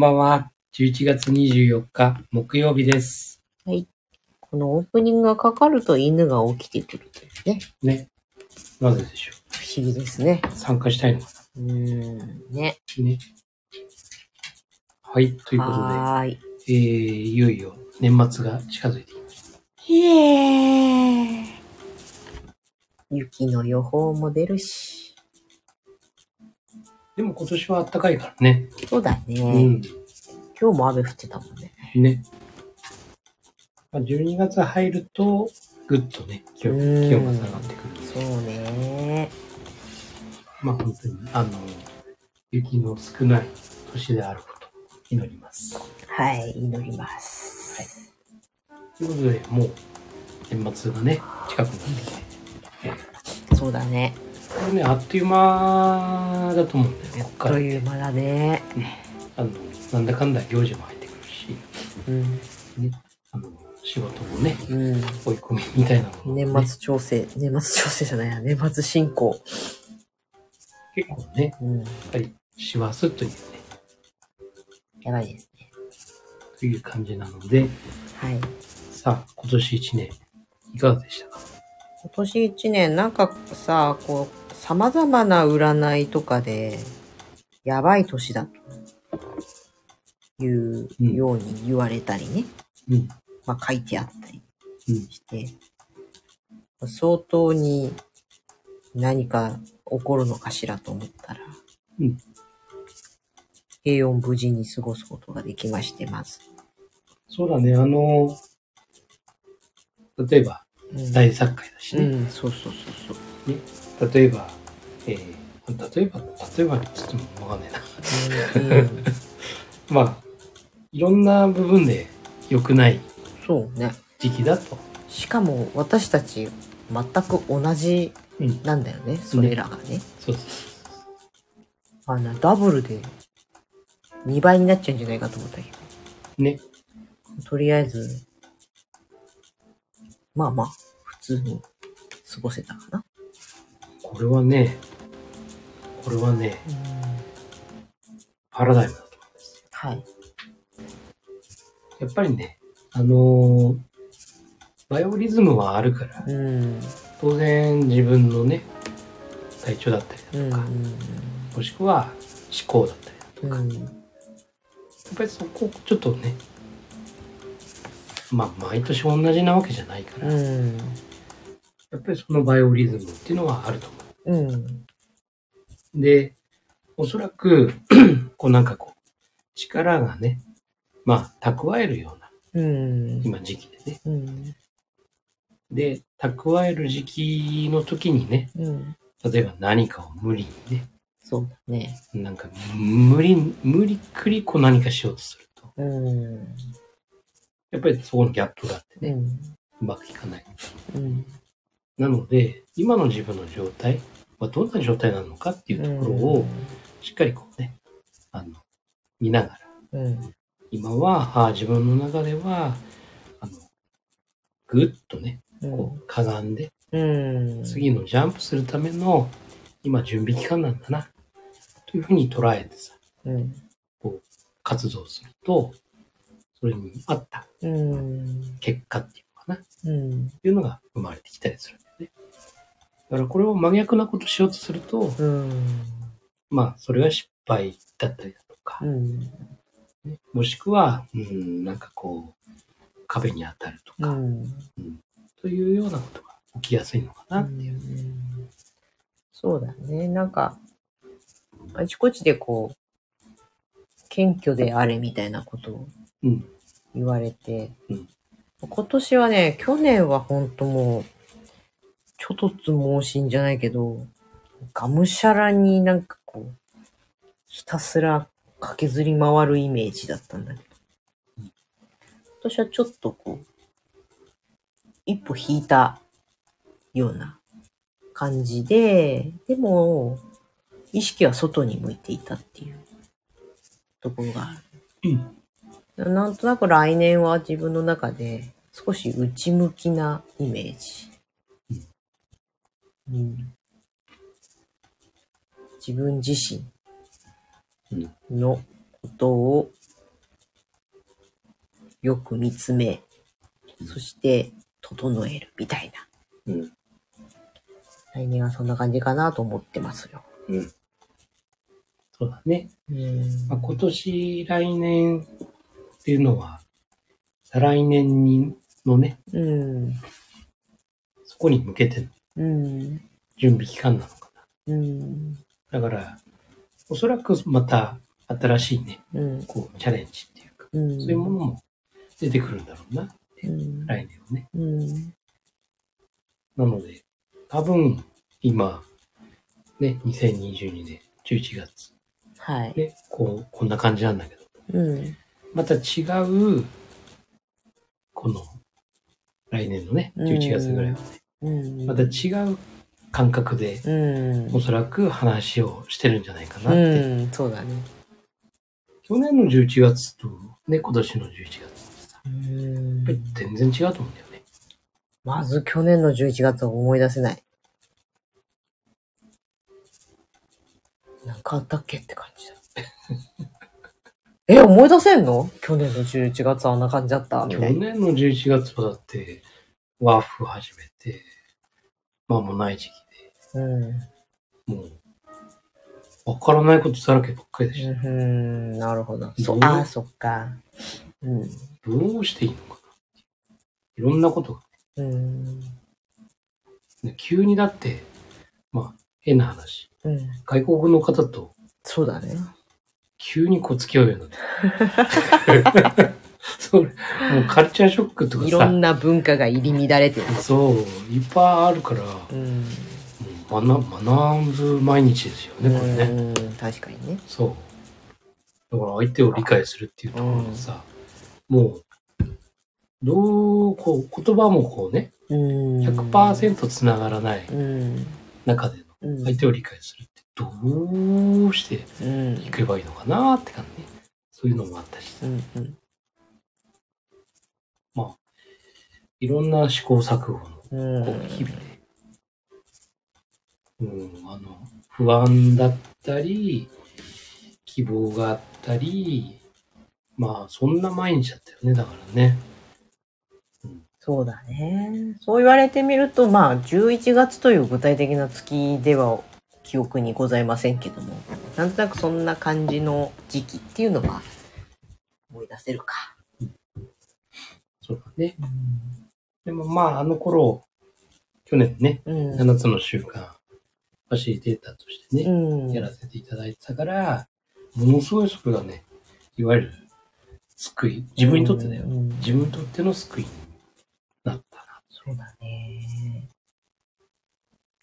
んばんは。11月24日、木曜日です。このオープニングがかかると犬が起きてくるというね。ね。なぜでしょ不思議ですね。う。参加したいの？かうーん、ね。な。ね。はい。ということはーい。で、えー、いよいよ年末が近づいてきました。イエーイ雪の予報も出るし。でも今年は暖かいからね。そうだね。うん。今日も雨降ってたもんね。ね。まあ、12月入ると、ぐっとね、気温うん気温が下がってくる。そうね。まあ本当に、あの、雪の少ない年であることを祈ります。はい、祈ります。ということで、もう、年末がね、近くなってきて。そうだね。これね、あっという間だと思うんだよね、こっからと。いう間だね。あの、なんだかんだ行事も入ってくるし、うん。あの、仕事もね、うん。追い込みみたいなもの、ね、年末調整、年末調整じゃないや、年末進行。結構ね、うん。やっぱり、師走というね、やばいですね。という感じなので、はい。さあ、今年1年、いかがでしたか？今年一年、なんかさ、こう、様々な占いとかで、やばい年だといううんように言われたりね、うん。まあ書いてあったりうん。して、相当に何か起こるのかしらと思ったら、うん平穏無事に過ごすことができまして、まず。そうだね、あの、例えば、うん大作会だしね。うん、そうそうそうそう。例えば、えー、例えば、例えば、ちょっとわかんないな。うんうん まあ、いろんな部分で良くないそうね。時期だと。しかも私たち全く同じうん。なんだよね、それらがね。そうそう。あの、ダブルで2倍になっちゃうんじゃないかと思ったけど。ね。とりあえず、まあまあ、普通に過ごせたかな。これはね、これはね、パラダイムだと思うんです。はい。やっぱりね、あのーバイオリズムはあるから、うん。当然自分のね、体調だったりうん。だとか、もしくは思考だったりだとか、うん。やっぱりそこをちょっとね、まあ毎年同じなわけじゃないから、やうん。っぱりそのバイオリズムっていうのはあると思うん。う。で、おそらく、こうなんかこう、力がね、まあ蓄えるような、うん。今時期でね。うん。で、蓄える時期の時にね、うん。例えば何かを無理にね、そうだね。なんか無理、無理くりこう何かしようとすると、うん。やっぱりそこのギャップがあってね、うん。うまくいかない。うん。なので、今の自分の状態はどんな状態なのかっていうところをしっかりこうね、あの、見ながら、うん。今は、ああ自分の中では、あの、ぐっとね、こう、かがんで、うん。次のジャンプするための、今準備期間なんだな、というふうに捉えてさ、うん。活動すると、それに合ったうん。結果っていうのかな、うん。っていうのが生まれてきたりするんだからこれを真逆なことしようとすると、うん。まあ、それは失敗だったりだとか、うん。ねもしくは、うん、なんかこう、壁に当たるとか、うん。というようなことが起きやすいのかなっていう。そうだね。なんか、あちこちでこう、謙虚であれみたいなことをうん。言われて、うん今年はね、去年は本当もう、ちょっとつ盲信じゃないけど、がむしゃらになんかこう、ひたすら駆けずり回るイメージだったんだけど、うん今年はちょっとこう、一歩引いたような感じで、でも、意識は外に向いていたっていうところがある。うん。なんとなく来年は自分の中で少し内向きなイメージ。うん、自分自身のことをよく見つめ、そして整えるみたいな。うん。来年はそんな感じかなと思ってますよ。うん。そうだね。うんまあ、今年、来年っていうのは、再来年にのね、うん。そこに向けてのうん。準備期間なのかうん。な。だから、おそらくまた新しいね、うん。こう、チャレンジっていうか、うん。そういうものも出てくるんだろうな、うん。来年はね。うん。なので、多分、今、ね、2022年11月、はい。ね、こう、こんな感じなんだけど、うん。また違う、この、来年のね、11月ぐらいはね、うん。また違う感覚で、うん。おそらく話をしてるんじゃないかなって。うん。そうだね。去年の11月と、ね、今年の11月ってさ、うんやっぱり全然違うと思うんだよね。まず去年の11月は思い出せない。なんかあったっけって感じだ。え、思い出せんの？去年の11月はあんな感じだった？み去たいな。年の11月はだって、ワーフ始めて、間もない時期うん。で、もう、わからないことだらけばっかりでした。うん、なるほど。そどう？ああ、そっか。うん。どうしていいのかな。いろんなことが、うん。ね、急にだって、まあ、変な話。うん。外国の方とそうだね。急にこう付き合うようになって。それ、もうカルチャーショックとかさ、いろんな文化が入り乱れてる。そう、いっぱいあるから、うん。学学ぶ毎日ですよね、これね。うん、確かにね。そう。だから相手を理解するっていうところがさ、もう、どう、こう、言葉もこうね、うん。100%つながらないうん。中でのうん。相手を理解するって、どうしてうん。いけばいいのかなって感じね。そういうのもあったしさ、うん。うん。いろんな試行錯誤の、こうんう、日々で、うん、あの、不安だったり、希望があったり、まあ、そんな毎日だったよね、だからね。そうだね。そう言われてみると、まあ、11月という具体的な月では記憶にございませんけども、なんとなくそんな感じの時期っていうのは思い出せるか。そうだね。でもまあ、あの頃、去年ね、うん。7つの習慣、ファシリテーターとしてね、うん。やらせていただいてたから、ものすごいそれがね、いわゆる救い、自分にとってだよ。うん自分にとっての救いになったな。そうだね。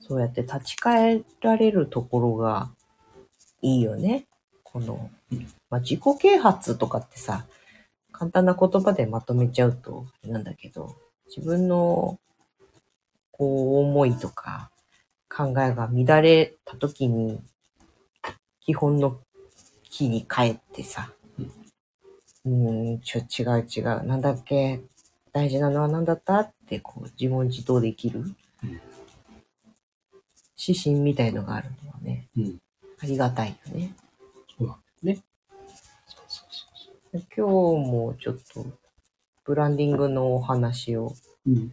そうやって立ち返られるところがいいよね。このうん、まあ、自己啓発とかってさ、簡単な言葉でまとめちゃうとなんだけど、自分のこう思いとか考えが乱れた時に、基本の木に帰ってさ、うん、ちょ、違う違う、なんだっけ、大事なのは何だったってこう自問自答できるうん指針みたいのがあるのはね、うん。ありがたいよね。そうなんですね。そうそうそうそ今日もちょっとブランディングのお話をう。うん。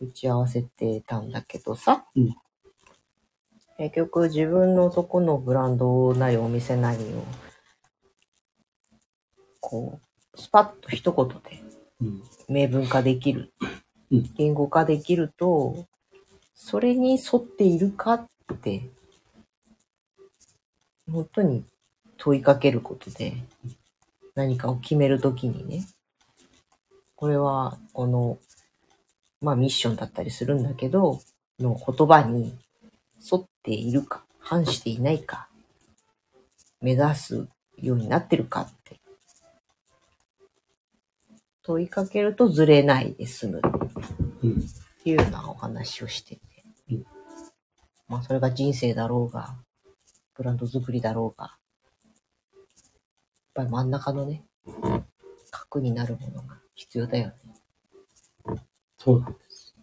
打ち合わせてたんだけどさ、うん結局自分のそこのブランドなりお店なりをこうスパッと一言でうん。明文化できる、うん言語化できると、それに沿っているかって、本当に問いかけることで、何かを決めるときにね、これは、この、まあミッションだったりするんだけど、の言葉に沿っているか、反していないか、目指すようになってるかって問いかけるとずれないで済むっうん。ていうようなお話をしてて。うんまあそれが人生だろうが、ブランド作りだろうが、ぱり真ん中のね、核になるものが必要だよね。そうなんです。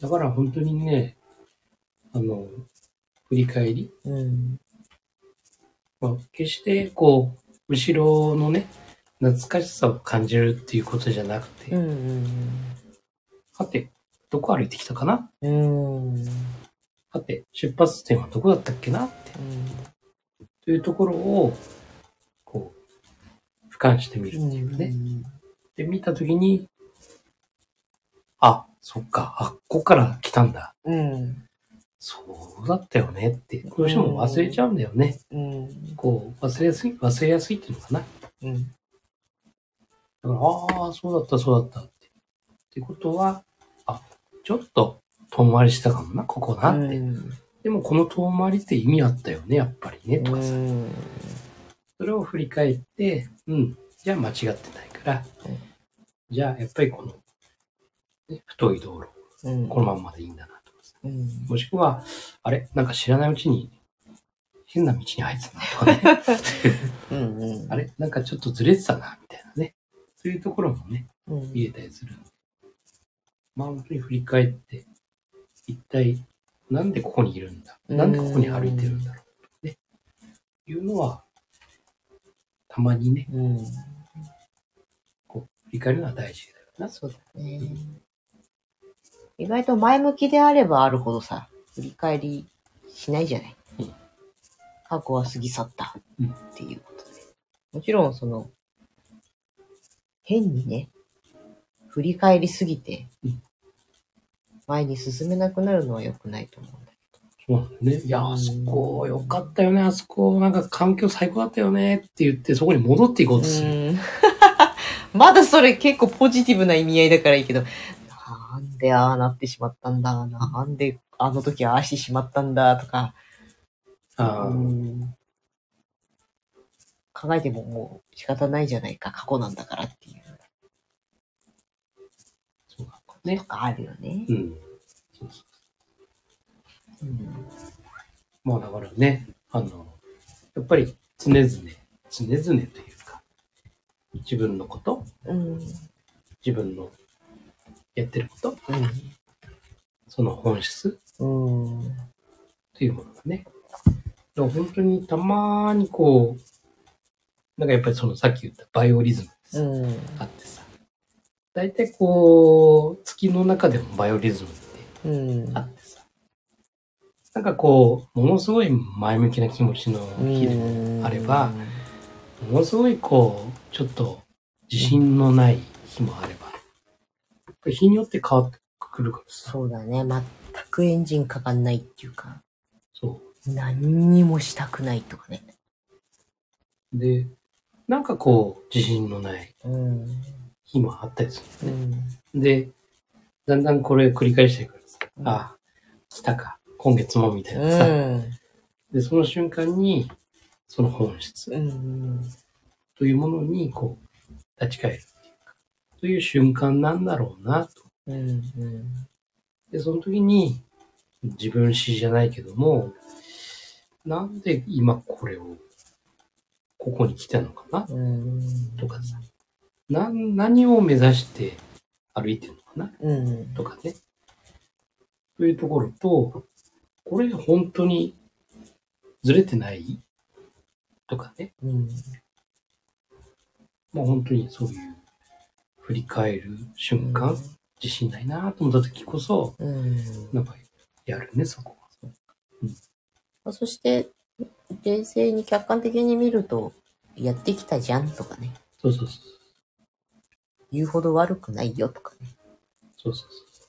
だから本当にね、あの、振り返り、うん。まあ、決してこう、後ろのね、懐かしさを感じるっていうことじゃなくて、うんさて、どこ歩いてきたかな？うん。うん。さて、出発点はどこだったっけな？って、というところを、こう、俯瞰してみるっていうかね。で、見たときに、あ、そっか、あっこから来たんだ。うん。そうだったよねって、どうしても忘れちゃうんだよね。うん。こう、忘れやすい、忘れやすいっていうのかな。うん。だから、ああ、そうだった、そうだったって。ってことは、あ、ちょっと遠回りしたかもな、ここなって。でも、この遠回りって意味あったよね、やっぱりね、とかさ。それを振り返って、うん、じゃあ間違ってないから、うんじゃあやっぱりこの、ね太い道路、うん。このまんまでいいんだなと。うん。もしくは、あれなんか知らないうちに、変な道に入ってたなとかね。うん。うん。あれなんかちょっとずれてたな、みたいなね。そういうところもね、うん。見えたりする。まあ本当に振り返って、一体なんでここにいるんだなんでここに歩いてるんだろうね。いうのは、たまにね、うん。こう、振り返るのは大事だよな。そうだね。意外と前向きであればあるほどさ、振り返りしないじゃない？うん過去は過ぎ去ったうんっていうことで。もちろんその、変にね、振り返りすぎてうん、前に進めなくなるのは良くないと思うんだそうね。いや、あそこよかったよね。あそこ、なんか環境最高だったよねって言って、そこに戻っていこうとする。うん まだそれ結構ポジティブな意味合いだからいいけど、なんでああなってしまったんだ、なんであの時ああしてしまったんだとか、あ考えてももう仕方ないじゃないか、過去なんだからっていうそうだねと。かあるよね。うん。そうそううん。まあだからね、あの、やっぱり常々、常々というか、自分のこと、うん。自分のやってること、うその本質んうん。というものがね、でも本当にたまにこう、なんかやっぱりそのさっき言ったバイオリズムってさうん。あってさ、大体こう、月の中でもバイオリズムってうん。あってさ、なんかこう、ものすごい前向きな気持ちの日でもあれば、ものすごいこう、ちょっと自信のない日もあれば、やっぱり日によって変わってくるからさ、そうだね。全くエンジンかかんないっていうか、そう。何にもしたくないとかね。で、なんかこう、自信のないうん。日もあったりするうね。ん。で、だんだんこれ繰り返していくからさ、うんああ、来たか、今月もみたいなうさ、ん。で、その瞬間に、その本質うん。というものに、こう、立ち返るっていうか、という瞬間なんだろうな、と。うん。で、その時に、自分史じゃないけども、なんで今これを、ここに来たのかな？うん。とかさ、な、何を目指して歩いてるのかな？うん。とかね。というところと、これ本当にずれてない？とかね。うん。もう本当にそういう振り返る瞬間、自信ないなと思った時こそ、うん。やっぱりやるね、そこは。そして、冷静に客観的に見ると、やってきたじゃんとかね。そうそうそう。言うほど悪くないよとかね。そうそうそう。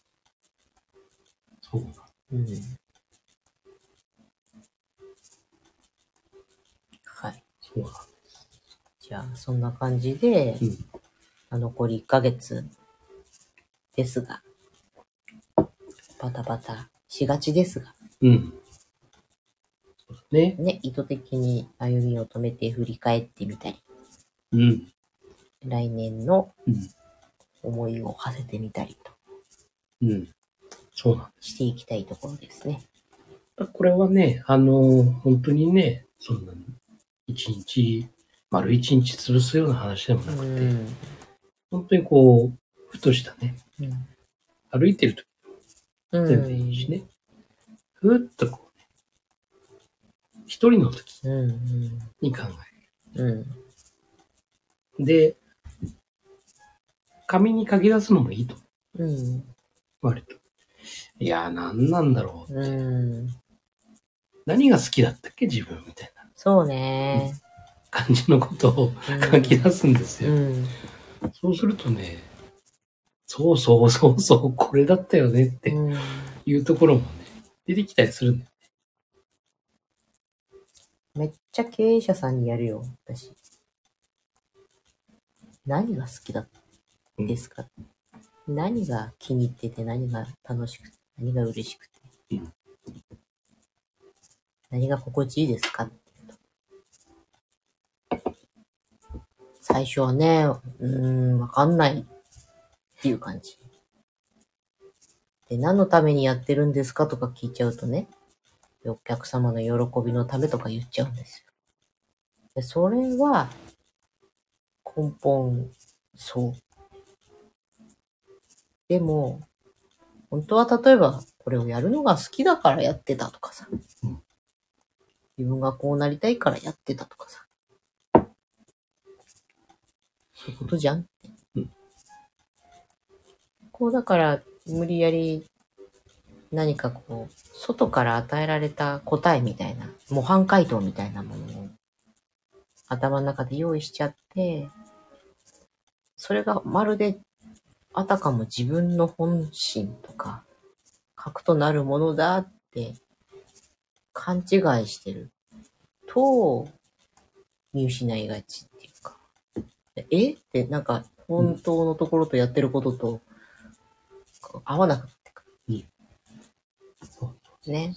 そうなうん。はい。そうなんそんな感じで、うんあ残り1ヶ月ですが、バタバタしがちですが、うん。そうだね。ね、意図的に歩みを止めて振り返ってみたり、うん。来年のうん。思いを馳せてみたりとうん。そうなんしていきたいところですね。だ。これはね、あの、本当にね、そんな、一日、丸一日潰すような話でもなくて、本当にこう、ふとしたね、歩いてるとうん。全然いいしね。ふーっとこうね、一人の時うん。に考うん。うん。える。で、紙に書き出すのもいいと。うん。割と。いやー、なんなんだろう。うん。何が好きだったっけ？自分みたいなそうね。感じのことを書き出すんですよ。うん。そうするとね、そうそうそうそう、これだったよねってうん。いうところもね、出てきたりするんだよ。めっちゃ経営者さんにやるよ、私。何が好きだですか、何が気に入ってて、何が楽しくて、何が嬉しくて、うん何が心地いいですかっていうと最初はね、うーん、わかんないっていう感じ。で、何のためにやってるんですかとか聞いちゃうとね、お客様の喜びのためとか言っちゃうんですよ。でそれは、根本、そう。でも、本当は例えば、これをやるのが好きだからやってたとかさ。うん自分がこうなりたいからやってたとかさ。そういうことじゃん。うんこうだから、無理やり何かこう、外から与えられた答えみたいな、模範解答みたいなものを頭の中で用意しちゃって、それがまるであたかも自分の本心とか、核となるものだって勘違いしてると、見失いがちっていえ？ってなんか本当のところとやってることと、合わなくなってくそうるね。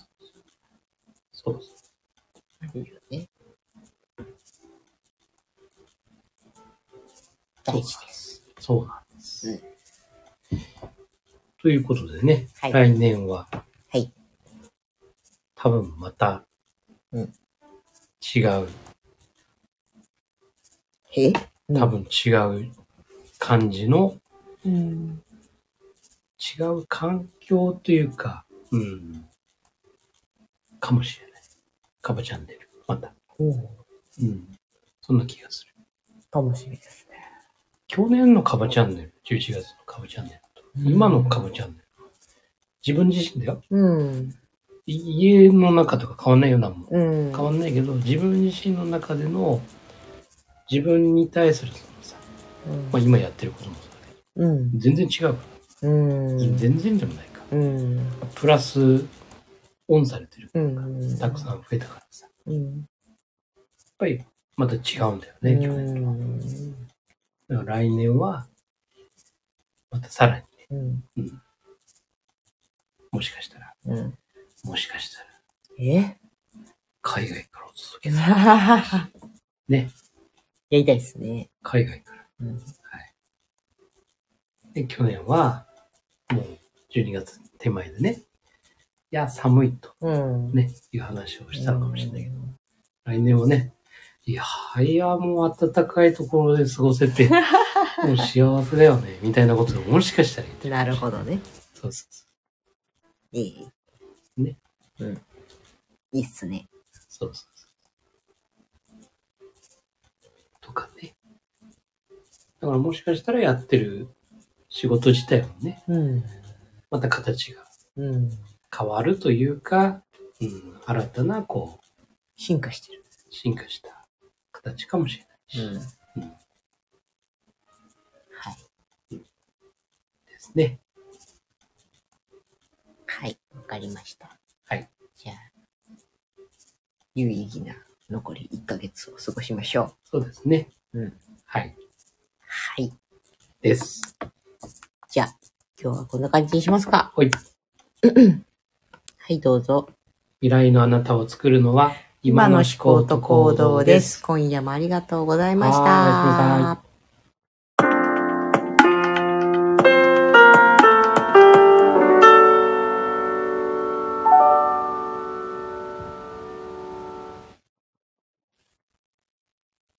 そうあるよね。大事です。そうなんです。うんということでね、はい来年ははい。多分またうん違う、え？多。分違う感じの、うん。違う環境というか、うん、かもしれない。カバチャンネル、また。おううん。そんな気がする。楽しみですね。去年のカバチャンネル、11月のカバチャンネルと、今のカバチャンネル。自分自身だよ。うん。い家の中とか変わんないようなもん。うん。変わんないけど、自分自身の中での、自分に対するそのさ、まあ今やってることもそうだけど、うん。全然違う。うん。全然でもないか。うん。プラス、オンされてる。うん。たくさん増えたからさ。やっうん。ぱり、また違うんだよね、去年とは。だから来年は、またさらにね、うん。もしかしたら、うん。もしかしたら、え？海外からお届けする。やね、りたいですね。海外から。うん。はい。で、去年は、もう12月手前でね、いや、寒いとうん。ね、いう話をしたのかもしれないけど、来年はね、いや、いや、もう暖かいところで過ごせて、もう幸せだよね、みたいなことをもしかしたら言ってなるほどね。そうそうそいい。ね。うん。いいっすね。そうそう。とかね。だからもしかしたらやってる仕事自体もね、うん。また形がうん。変わるというか、うん、新たな、こう、進化してる。進化した形かもしれないし、うん。うんはい。ですね。はい。わかりました。はい。じゃあ、有意義な残り1ヶ月を過ごしましょそうですね。う。うん。はい。はい。です。じゃあ、今日はこんな感じにしますか。ほい。はい、どうぞ。未来のあなたを作るのは、今の思考と行動です。。今夜もありがとうございましはーいおやすみな。